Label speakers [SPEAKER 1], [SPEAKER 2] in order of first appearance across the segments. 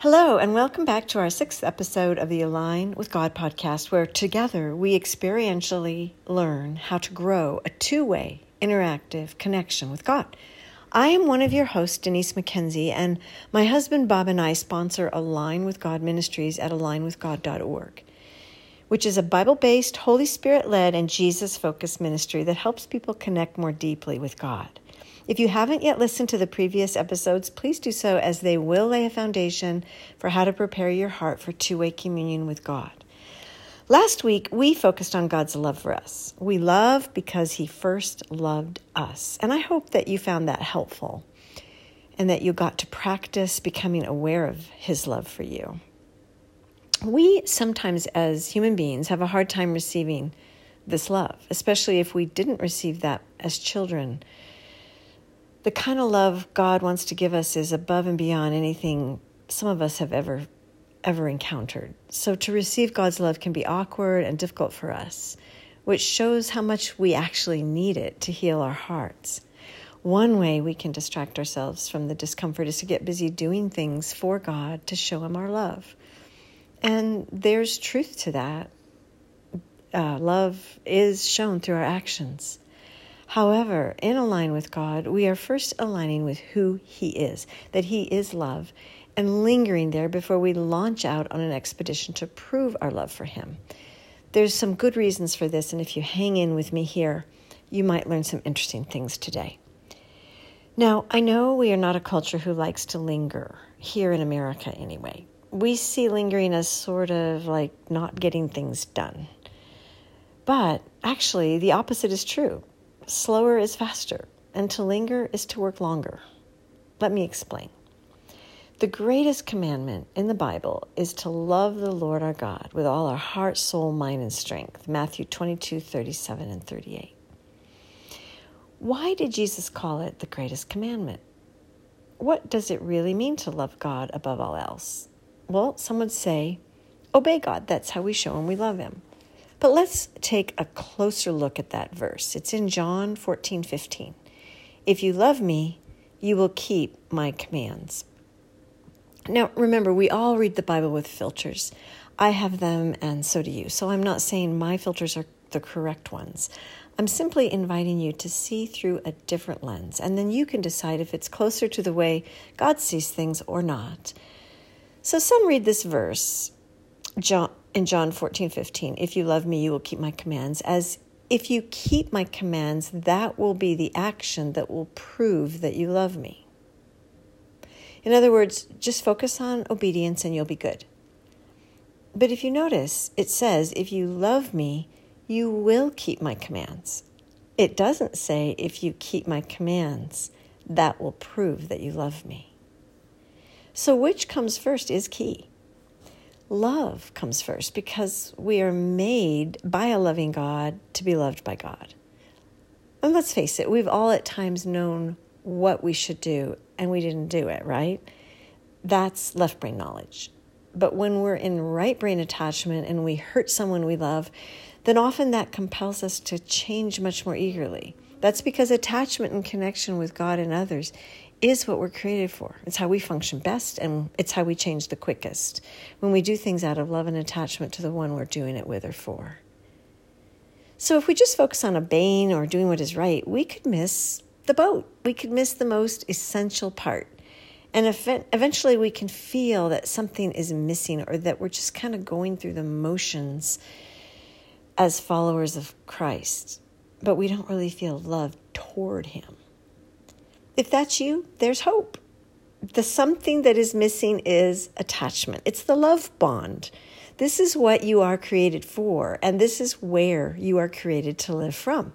[SPEAKER 1] Hello, and welcome back to our sixth episode of the Align with God podcast, where together we experientially learn how to grow a two way interactive connection with God. I am one of your hosts, Denise McKenzie, and my husband Bob and I sponsor Align with God Ministries at alignwithgod.org, which is a Bible based, Holy Spirit led, and Jesus focused ministry that helps people connect more deeply with God. If you haven't yet listened to the previous episodes, please do so as they will lay a foundation for how to prepare your heart for two way communion with God. Last week, we focused on God's love for us. We love because He first loved us. And I hope that you found that helpful and that you got to practice becoming aware of His love for you. We sometimes, as human beings, have a hard time receiving this love, especially if we didn't receive that as children the kind of love God wants to give us is above and beyond anything some of us have ever ever encountered. So to receive God's love can be awkward and difficult for us, which shows how much we actually need it to heal our hearts. One way we can distract ourselves from the discomfort is to get busy doing things for God to show Him our love. And there's truth to that. Uh, love is shown through our actions. However, in align with God, we are first aligning with who He is, that He is love, and lingering there before we launch out on an expedition to prove our love for Him. There's some good reasons for this, and if you hang in with me here, you might learn some interesting things today. Now, I know we are not a culture who likes to linger, here in America anyway. We see lingering as sort of like not getting things done. But actually, the opposite is true. Slower is faster, and to linger is to work longer. Let me explain. The greatest commandment in the Bible is to love the Lord our God with all our heart, soul, mind, and strength. Matthew 22, 37, and 38. Why did Jesus call it the greatest commandment? What does it really mean to love God above all else? Well, some would say, obey God. That's how we show Him we love Him. But let's take a closer look at that verse. It's in John 14 15. If you love me, you will keep my commands. Now, remember, we all read the Bible with filters. I have them, and so do you. So I'm not saying my filters are the correct ones. I'm simply inviting you to see through a different lens, and then you can decide if it's closer to the way God sees things or not. So some read this verse, John, in John 14, 15, if you love me, you will keep my commands. As if you keep my commands, that will be the action that will prove that you love me. In other words, just focus on obedience and you'll be good. But if you notice, it says, if you love me, you will keep my commands. It doesn't say, if you keep my commands, that will prove that you love me. So, which comes first is key love comes first because we are made by a loving God to be loved by God. And let's face it, we've all at times known what we should do and we didn't do it, right? That's left brain knowledge. But when we're in right brain attachment and we hurt someone we love, then often that compels us to change much more eagerly. That's because attachment and connection with God and others is what we're created for. It's how we function best and it's how we change the quickest when we do things out of love and attachment to the one we're doing it with or for. So if we just focus on obeying or doing what is right, we could miss the boat. We could miss the most essential part. And eventually we can feel that something is missing or that we're just kind of going through the motions as followers of Christ, but we don't really feel love toward Him. If that's you, there's hope. The something that is missing is attachment. It's the love bond. This is what you are created for, and this is where you are created to live from.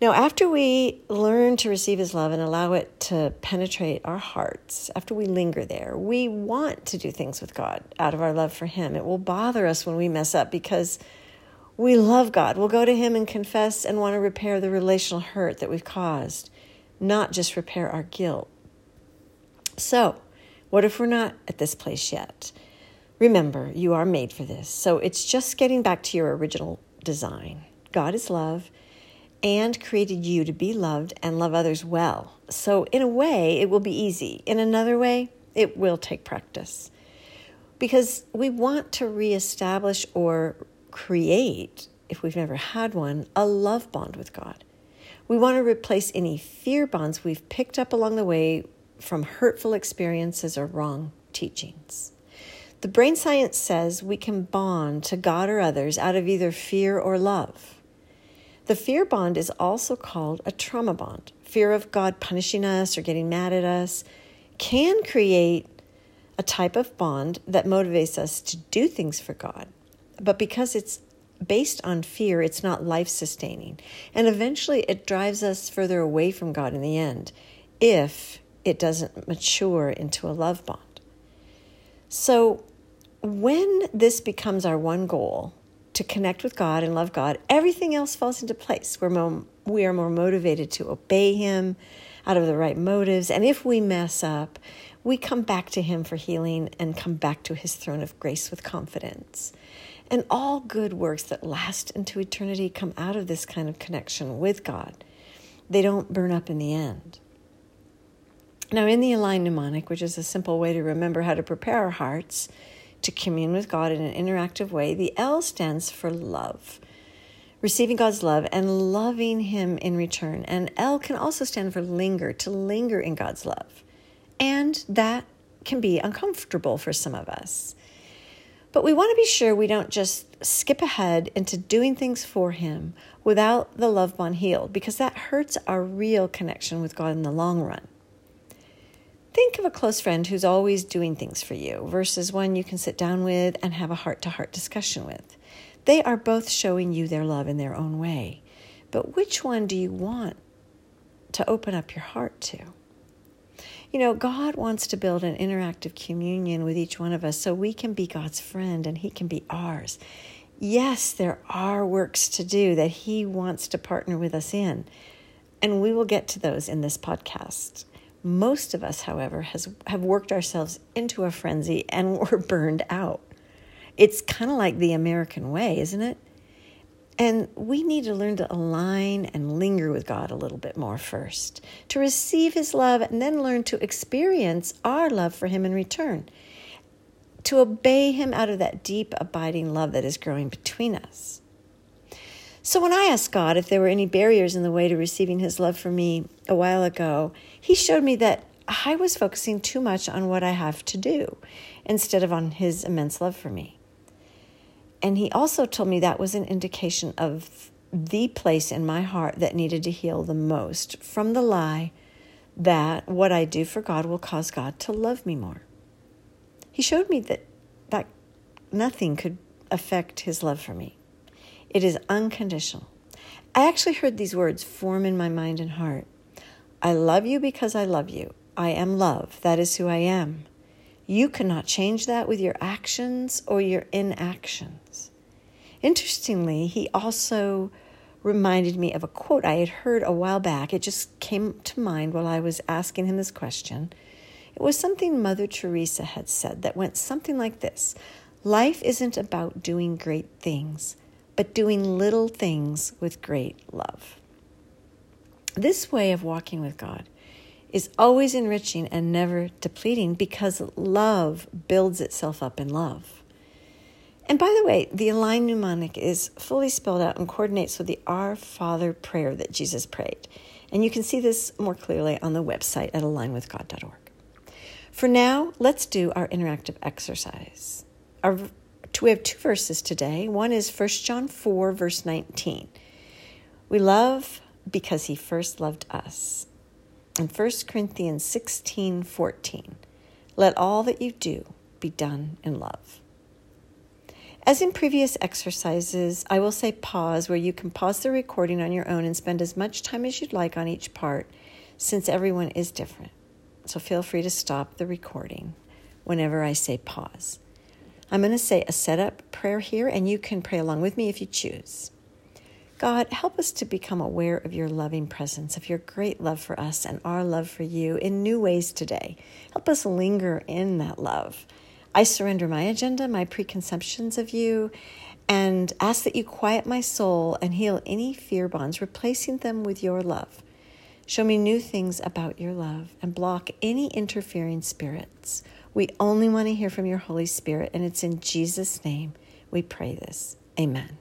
[SPEAKER 1] Now, after we learn to receive His love and allow it to penetrate our hearts, after we linger there, we want to do things with God out of our love for Him. It will bother us when we mess up because we love God. We'll go to Him and confess and want to repair the relational hurt that we've caused not just repair our guilt. So, what if we're not at this place yet? Remember, you are made for this. So, it's just getting back to your original design. God is love and created you to be loved and love others well. So, in a way, it will be easy. In another way, it will take practice. because we want to reestablish or create, if we've never had one, a love bond with God. We want to replace any fear bonds we've picked up along the way from hurtful experiences or wrong teachings. The brain science says we can bond to God or others out of either fear or love. The fear bond is also called a trauma bond. Fear of God punishing us or getting mad at us can create a type of bond that motivates us to do things for God. But because it's based on fear, it's not life sustaining. And eventually it drives us further away from God in the end if it doesn't mature into a love bond. So when this becomes our one goal, to connect with God and love God, everything else falls into place. We're more, we are more motivated to obey Him out of the right motives. And if we mess up, we come back to Him for healing and come back to His throne of grace with confidence. And all good works that last into eternity come out of this kind of connection with God. They don't burn up in the end. Now, in the Align mnemonic, which is a simple way to remember how to prepare our hearts to commune with God in an interactive way, the L stands for love. Receiving God's love and loving Him in return. And L can also stand for linger, to linger in God's love. And that can be uncomfortable for some of us. But we want to be sure we don't just skip ahead into doing things for Him without the love bond healed, because that hurts our real connection with God in the long run. Think of a close friend who's always doing things for you versus one you can sit down with and have a heart to heart discussion with. They are both showing you their love in their own way. But which one do you want to open up your heart to? You know, God wants to build an interactive communion with each one of us so we can be God's friend and He can be ours. Yes, there are works to do that He wants to partner with us in, and we will get to those in this podcast. Most of us, however, has, have worked ourselves into a frenzy and we're burned out. It's kind of like the American way, isn't it? And we need to learn to align and linger with God a little bit more first, to receive His love, and then learn to experience our love for Him in return, to obey Him out of that deep, abiding love that is growing between us. So, when I asked God if there were any barriers in the way to receiving His love for me a while ago, He showed me that I was focusing too much on what I have to do instead of on His immense love for me. And he also told me that was an indication of the place in my heart that needed to heal the most from the lie that what I do for God will cause God to love me more. He showed me that, that nothing could affect his love for me. It is unconditional. I actually heard these words form in my mind and heart. I love you because I love you. I am love. That is who I am. You cannot change that with your actions or your inactions. Interestingly, he also reminded me of a quote I had heard a while back. It just came to mind while I was asking him this question. It was something Mother Teresa had said that went something like this Life isn't about doing great things, but doing little things with great love. This way of walking with God is always enriching and never depleting because love builds itself up in love. And by the way, the Align mnemonic is fully spelled out and coordinates with the Our Father prayer that Jesus prayed. And you can see this more clearly on the website at alignwithgod.org. For now, let's do our interactive exercise. Our, we have two verses today. One is 1 John 4, verse 19. We love because he first loved us in 1 Corinthians 16 14. Let all that you do be done in love. As in previous exercises, I will say pause where you can pause the recording on your own and spend as much time as you'd like on each part, since everyone is different. So feel free to stop the recording whenever I say pause. I'm going to say a setup prayer here, and you can pray along with me if you choose. God, help us to become aware of your loving presence, of your great love for us and our love for you in new ways today. Help us linger in that love. I surrender my agenda, my preconceptions of you, and ask that you quiet my soul and heal any fear bonds, replacing them with your love. Show me new things about your love and block any interfering spirits, We only want to hear from your Holy Spirit, and it's in Jesus' name we pray this. Amen.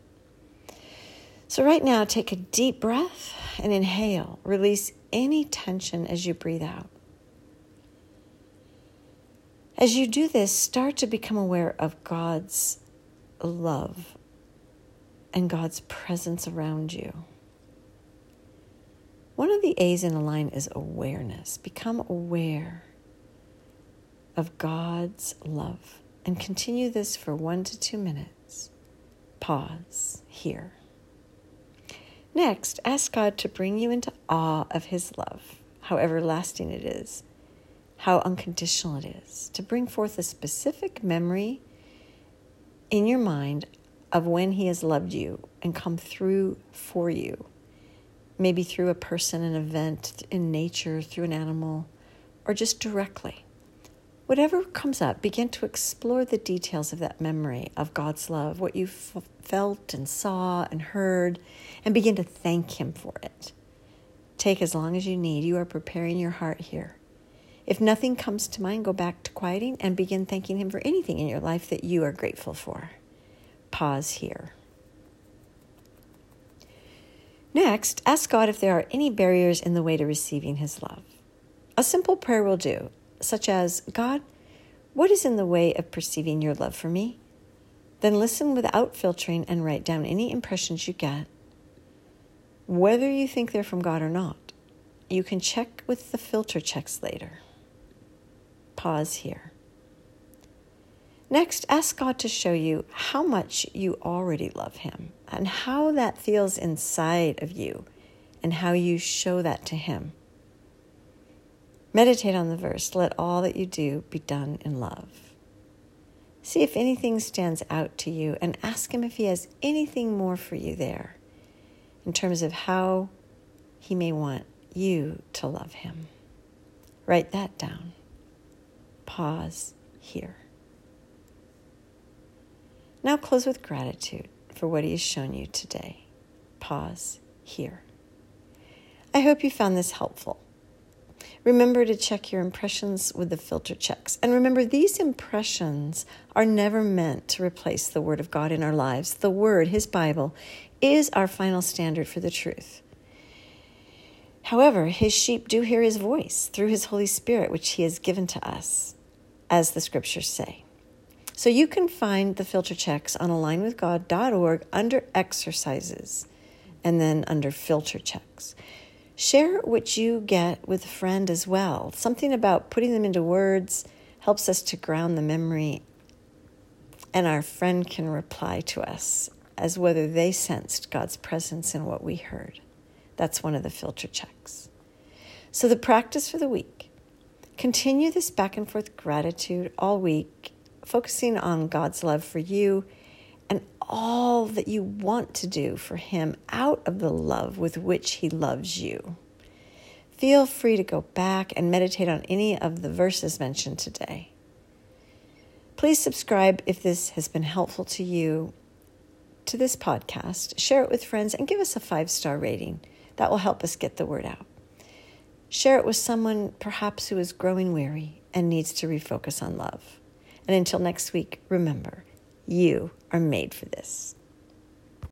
[SPEAKER 1] So, right now, take a deep breath and inhale. Release any tension as you breathe out. As you do this, start to become aware of God's love and God's presence around you. One of the A's in the line is awareness. Become aware of God's love and continue this for one to two minutes. Pause here. Next, ask God to bring you into awe of His love, how everlasting it is, how unconditional it is, to bring forth a specific memory in your mind of when He has loved you and come through for you. Maybe through a person, an event, in nature, through an animal, or just directly. Whatever comes up, begin to explore the details of that memory of God's love, what you f- felt and saw and heard, and begin to thank Him for it. Take as long as you need. You are preparing your heart here. If nothing comes to mind, go back to quieting and begin thanking Him for anything in your life that you are grateful for. Pause here. Next, ask God if there are any barriers in the way to receiving His love. A simple prayer will do such as, God, what is in the way of perceiving your love for me? Then listen without filtering and write down any impressions you get, whether you think they're from God or not. You can check with the filter checks later. Pause here. Next, ask God to show you how much you already love Him and how that feels inside of you and how you show that to Him. Meditate on the verse, let all that you do be done in love. See if anything stands out to you and ask Him if He has anything more for you there in terms of how He may want you to love Him. Write that down. Pause here. Now close with gratitude for what He has shown you today. Pause here. I hope you found this helpful. Remember to check your impressions with the filter checks. And remember, these impressions are never meant to replace the Word of God in our lives. The Word, His Bible, is our final standard for the truth. However, His sheep do hear His voice through His Holy Spirit, which He has given to us, as the scriptures say. So you can find the filter checks on alignwithgod.org under exercises and then under filter checks. Share what you get with a friend as well. Something about putting them into words helps us to ground the memory, and our friend can reply to us as whether they sensed God's presence in what we heard. That's one of the filter checks. So, the practice for the week continue this back and forth gratitude all week, focusing on God's love for you all that you want to do for Him out of the love with which He loves you. Feel free to go back and meditate on any of the verses mentioned today. Please subscribe if this has been helpful to you to this podcast. Share it with friends and give us a five star rating. That will help us get the word out. Share it with someone perhaps who is growing weary and needs to refocus on love. And until next week, remember, you are made for this.